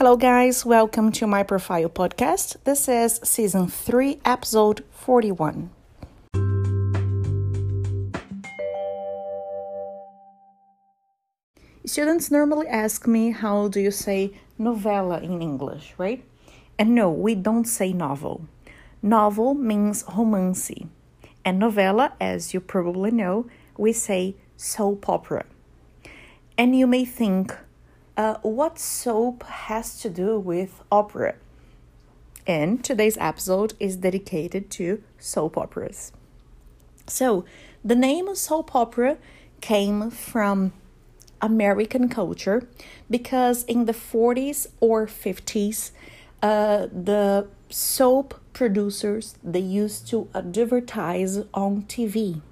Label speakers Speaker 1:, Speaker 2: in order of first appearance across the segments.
Speaker 1: Hello, guys. Welcome to my profile podcast. This is season 3, episode 41. Students normally ask me how do you say novela in English, right? And no, we don't say novel. Novel means romance, and novela, as you probably know, we say soap opera. And you may think, uh, what soap has to do with opera? And today's episode is dedicated to soap operas. So, the name soap opera came from American culture because in the 40s or 50s, uh, the soap producers they used to advertise on TV.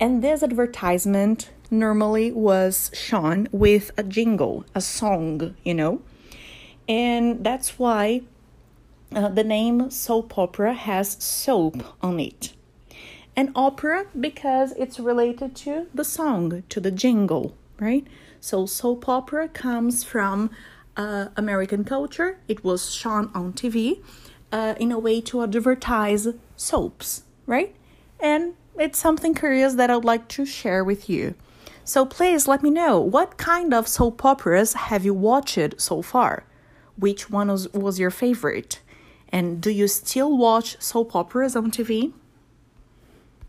Speaker 1: And this advertisement normally was shown with a jingle, a song, you know. And that's why uh, the name soap opera has soap on it. And opera because it's related to the song, to the jingle, right? So soap opera comes from uh, American culture. It was shown on TV uh, in a way to advertise soaps, right? And it's something curious that I'd like to share with you. So please let me know what kind of soap operas have you watched so far? Which one was, was your favorite? And do you still watch soap operas on TV?